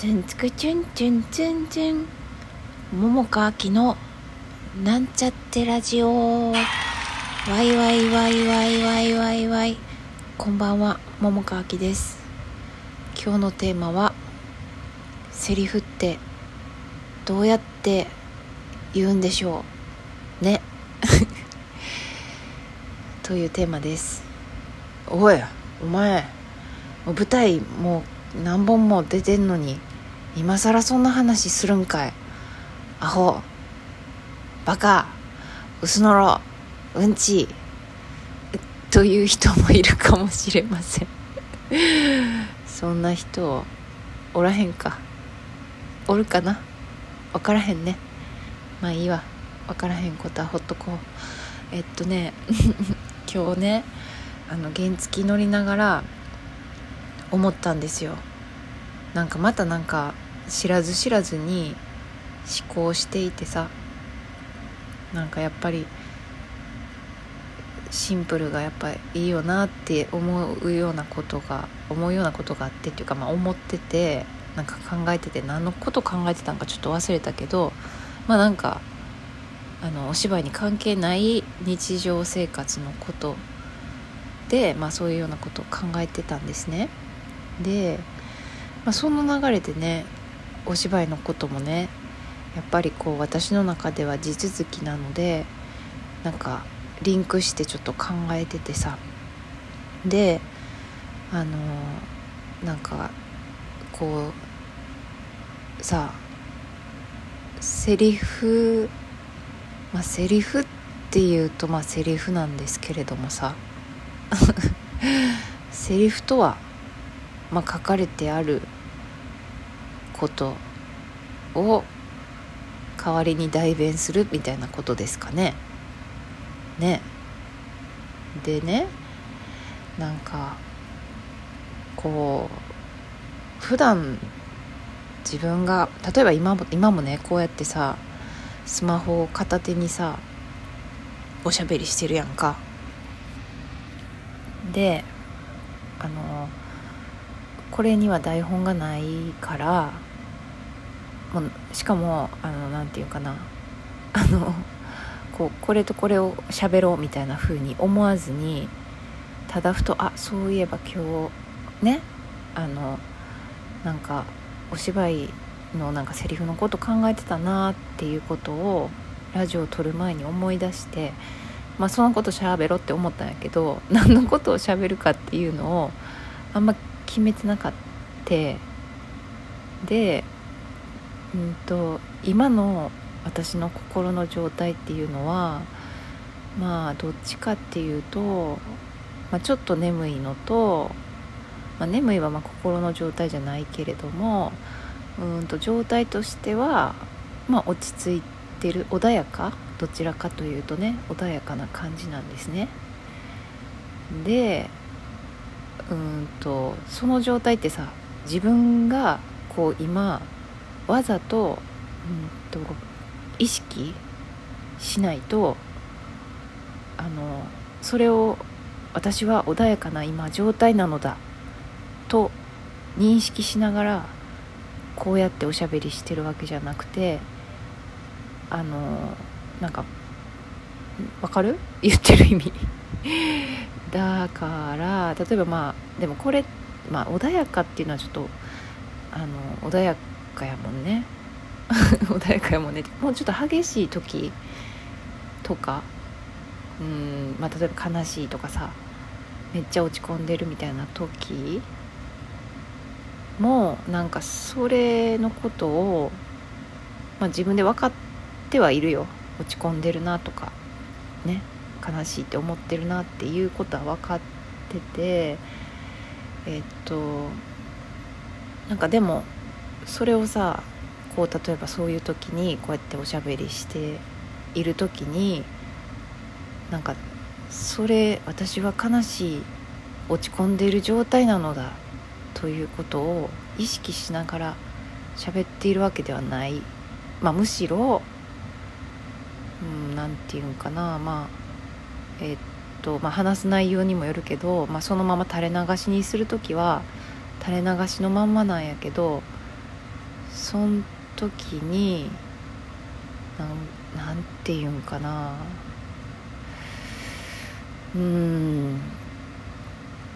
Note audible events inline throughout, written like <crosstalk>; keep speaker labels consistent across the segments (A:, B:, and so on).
A: ツンツクチュンチュンツンツン桃佳明のなんちゃってラジオワイワイワイワイワイワイワイこんばんは桃佳明です今日のテーマはセリフってどうやって言うんでしょうねというテーマですおいお前舞台もう何本も出てんのに今更そんな話するんかい。アホ。バカ。薄のろ。うんち。という人もいるかもしれません。そんな人おらへんか。おるかな。分からへんね。まあいいわ。分からへんことはほっとこう。えっとね。<laughs> 今日ねあの原付乗りながら思ったんですよ。なんかまたなんか知らず知らずに思考していてさなんかやっぱりシンプルがやっぱいいよなって思うようなことが思うようなことがあってっていうか、まあ、思っててなんか考えてて何のこと考えてたんかちょっと忘れたけどまあなんかあのお芝居に関係ない日常生活のことで、まあ、そういうようなことを考えてたんですね。で、まあ、その流れでねお芝居のこともねやっぱりこう私の中では地続きなのでなんかリンクしてちょっと考えててさ。であのなんかこうさセリフまあセリフっていうとまあセリフなんですけれどもさ <laughs> セリフとはまあ、書かれてあることを代わりに代弁するみたいなことですかね。ね。でねなんかこう普段自分が例えば今も今もねこうやってさスマホを片手にさおしゃべりしてるやんか。であのこれには台本がないからもうしかもあのなていうかな。あのこうこれとこれを喋ろうみたいな風に思わずにただふとあそういえば今日ねあのなんかお芝居のなんかセリフのこと考えてたなっていうことをラジオを撮る前に思い出してまあそのこと喋ろうって思ったんやけど <laughs> 何のことを喋るかっていうのをあんま決めてなかった。でうんと今の私の心の状態っていうのはまあどっちかっていうと、まあ、ちょっと眠いのと、まあ、眠いはまあ心の状態じゃないけれどもうんと状態としては、まあ、落ち着いてる穏やかどちらかというとね穏やかな感じなんですね。でうんとその状態ってさ自分がこう今わざと,、うんと意識しないとあのそれを私は穏やかな今状態なのだと認識しながらこうやっておしゃべりしてるわけじゃなくてあのなんかわかる？<laughs> 言ってる意味。<laughs> だから例えばまあでもこれ、まあ、穏やかっていうのはちょっとあの穏やかやもんね。<laughs> 穏やかやもんね。もうちょっと激しい時とかうん、まあ、例えば悲しいとかさめっちゃ落ち込んでるみたいな時もなんかそれのことを、まあ、自分で分かってはいるよ。落ち込んでるなとかね悲しいって思ってるなっていうことは分かっててえっとなんかでもそれをさこう例えばそういう時にこうやっておしゃべりしている時になんかそれ私は悲しい落ち込んでいる状態なのだということを意識しながら喋っているわけではない、まあ、むしろ何、うん、て言うんかな。まあえー、っとまあ、話す内容にもよるけど、まあ、そのまま垂れ流しにする時は垂れ流しのまんまなんやけどそん時になんなんて言うんかな。うん。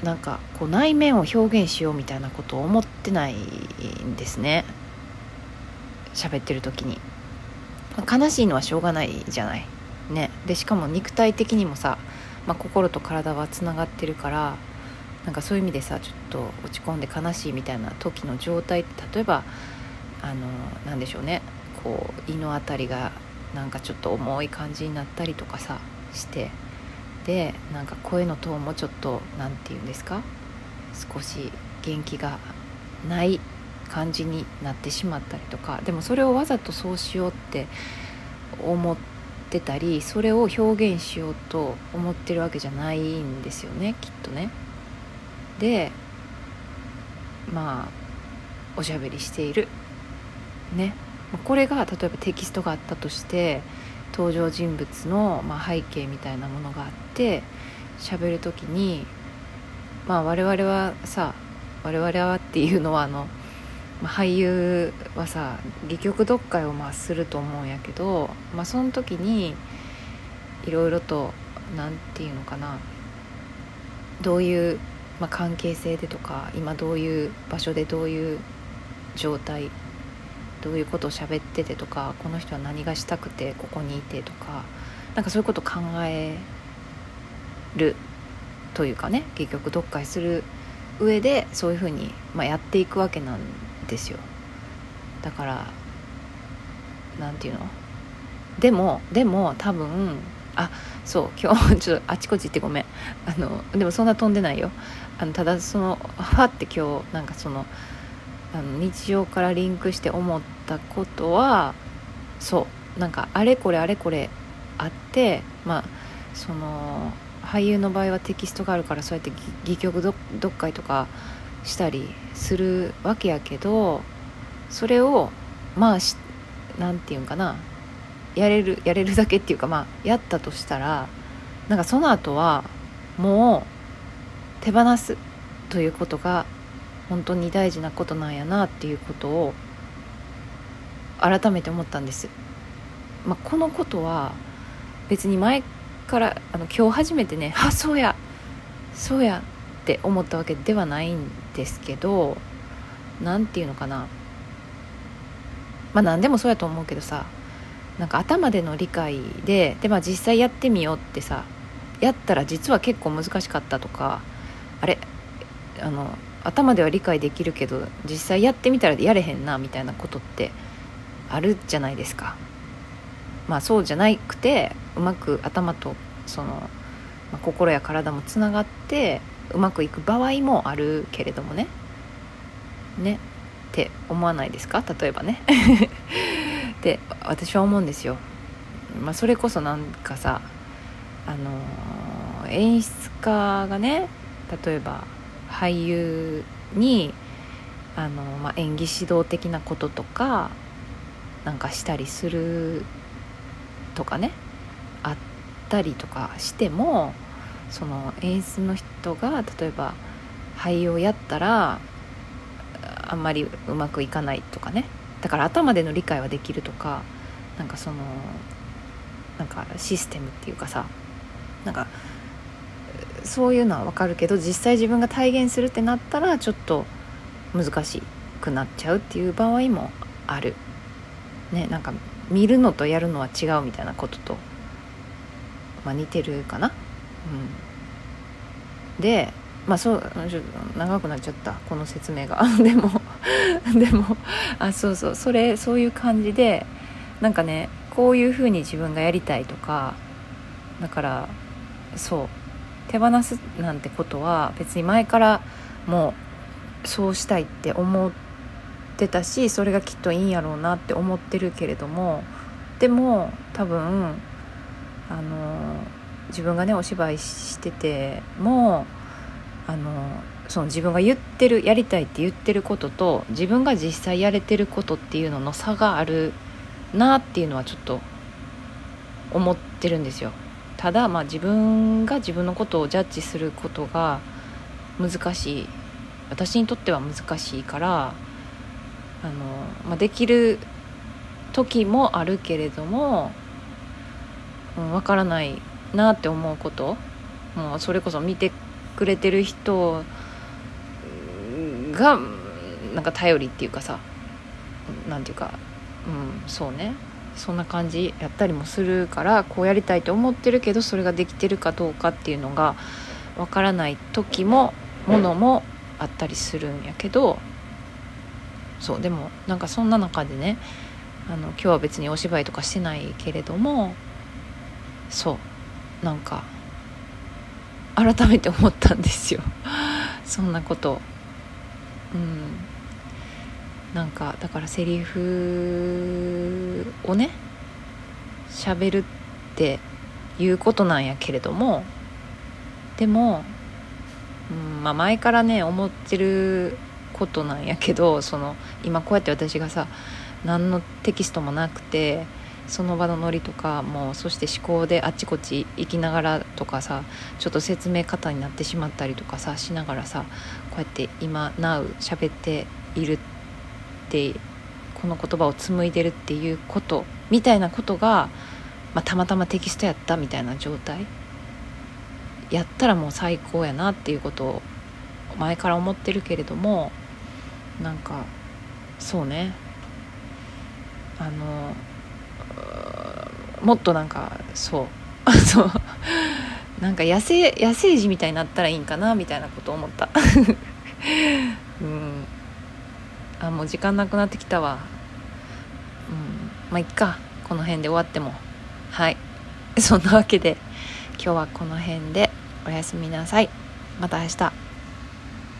A: なんかこう内面を表現しようみたいなことを思ってないんですね。喋ってる時に。悲しいのはしょうがないじゃない。ね。でしかも肉体的にもさ、まあ、心と体はつながってるからなんかそういう意味でさちょっと落ち込んで悲しいみたいな時の状態って例えばあのなんでしょうね。こう胃の辺りがなんかちょっと重い感じになったりとかさしてでなんか声のトーンもちょっと何て言うんですか？少し元気がない感じになってしまったりとか。でもそれをわざとそうしようって思ってたりそれを表現しようと思ってるわけじゃないんですよねきっとね。でまあおしゃべりしている。ね。これが例えばテキストがあったとして登場人物の、まあ、背景みたいなものがあって喋る時にまあ我々はさ我々はっていうのはあの、まあ、俳優はさ戯曲読解をまあすると思うんやけど、まあ、その時にいろいろと何て言うのかなどういう、まあ、関係性でとか今どういう場所でどういう状態どういうことを喋っててとかこの人は何がしたくてここにいてとかなんかそういうこと考えるというかね結局読解する上でそういうふうに、まあ、やっていくわけなんですよ。だから何て言うの？でもでも多分あそう今日 <laughs> ちょっとあちこち行ってごめん。あのでもそんな飛んでないよ。あのただそのファって今日なんかそのあの日常からリンクして思ったことはそうなんかあれこれあれこれあってまあその俳優の場合はテキストがあるからそうやって戯曲読解とかしたりするわけやけどそれをまあ何て言うんかなやれるやれるだけっていうかまあやったとしたらなんかその後はもう手放すということが本当に大事なことなんやなっていうことを改めて思ったんです、まあ、このことは別に前からあの今日初めてね「あそうやそうや」って思ったわけではないんですけど何て言うのかな。まあ何でもそうやと思うけどさなんか頭での理解でで、まあ、実際やってみようってさやったら実は結構難しかったとかあれあの頭では理解できるけど実際やってみたらやれへんなみたいなことってあるじゃないですか。まあそうじゃなくてうまく頭とその、まあ、心や体もつながってうまくいく場合もあるけれどもね。ねって思わないですか？例えばね。<laughs> って私は思うんですよ。まあ、それこそなんかさあのー、演出家がね例えば俳優にあの、まあ、演技指導的なこととかなんかしたりするとかねあったりとかしてもその演出の人が例えば俳優をやったらあんまりうまくいかないとかね。だから頭での理解はできるとかなんかそのなんかシステムっていうかさなんかそういうのは分かるけど実際自分が体現するってなったらちょっと難しくなっちゃうっていう場合もある。ねなんか見るのとやるのは違うみたいなことと、まあ、似てるかな。うん、でまあそうちょっと長くなっちゃった。この説明が。<laughs> でも <laughs> でもあそうそう。それそういう感じでなんかねこういうふうに自分がやりたいとかだからそう。手放すなんてことは別に前からもうそうしたいって思ってたしそれがきっといいんやろうなって思ってるけれどもでも多分あの自分がねお芝居しててもあのその自分が言ってるやりたいって言ってることと自分が実際やれてることっていうのの差があるなっていうのはちょっと思ってるんですよ。ただまあ自分が自分のことをジャッジすることが難しい。私にとっては難しいからあの、まあ、できる時もあるけれども、うん、分からないなって思うこと。もうそれこそ見てくれてる人がなんか頼りっていうかさなんていうかうんそうね。そんな感じやったりもするからこうやりたいと思ってるけどそれができてるかどうかっていうのがわからない時もものもあったりするんやけどそうでもなんかそんな中でねあの今日は別にお芝居とかしてないけれどもそうなんか改めて思ったんですよ。<laughs> そんなこと。うん。なんかだからセリフをね喋るっていうことなんやけれどもでも、うんまあ、前からね思ってることなんやけどその今こうやって私がさ何のテキストもなくてその場のノリとかもうそして思考であっちこっち行きながらとかさちょっと説明方になってしまったりとかさしながらさこうやって今 Now 喋っているってこの言葉を紡いでるっていうことみたいなことが、まあ、たまたまテキストやったみたいな状態。やったらもう最高やなっていうことを前から思ってるけれどもなんかそうね。あのもっとなんかそう。<laughs> そう。なんか野生野生児みたいになったらいいんかなみたいなこと思った。<laughs> うん。あもう時間なくなってきたわ。うん。まあいっか。この辺で終わっても。はい。<laughs> そんなわけで今日はこの辺でおやすみなさい。また明日。